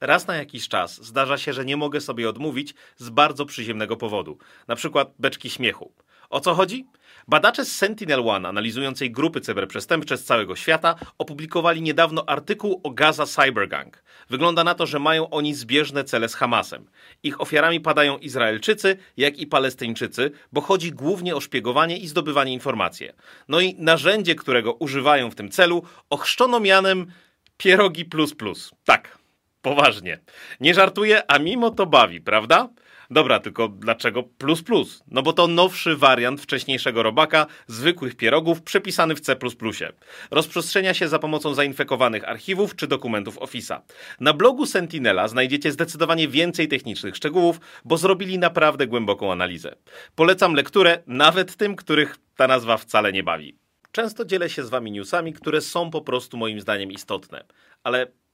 raz na jakiś czas zdarza się, że nie mogę sobie odmówić z bardzo przyziemnego powodu, na przykład beczki śmiechu. O co chodzi? Badacze z Sentinel One, analizującej grupy cyberprzestępcze z całego świata, opublikowali niedawno artykuł o Gaza Cybergang. Wygląda na to, że mają oni zbieżne cele z Hamasem. Ich ofiarami padają Izraelczycy, jak i Palestyńczycy, bo chodzi głównie o szpiegowanie i zdobywanie informacji. No i narzędzie, którego używają w tym celu, ochrzczono mianem pierogi plus plus. Tak, poważnie. Nie żartuję, a mimo to bawi, prawda? Dobra, tylko dlaczego plus plus? No bo to nowszy wariant wcześniejszego robaka, zwykłych pierogów, przepisany w C++. Rozprzestrzenia się za pomocą zainfekowanych archiwów czy dokumentów Office'a. Na blogu Sentinela znajdziecie zdecydowanie więcej technicznych szczegółów, bo zrobili naprawdę głęboką analizę. Polecam lekturę nawet tym, których ta nazwa wcale nie bawi. Często dzielę się z wami newsami, które są po prostu moim zdaniem istotne, ale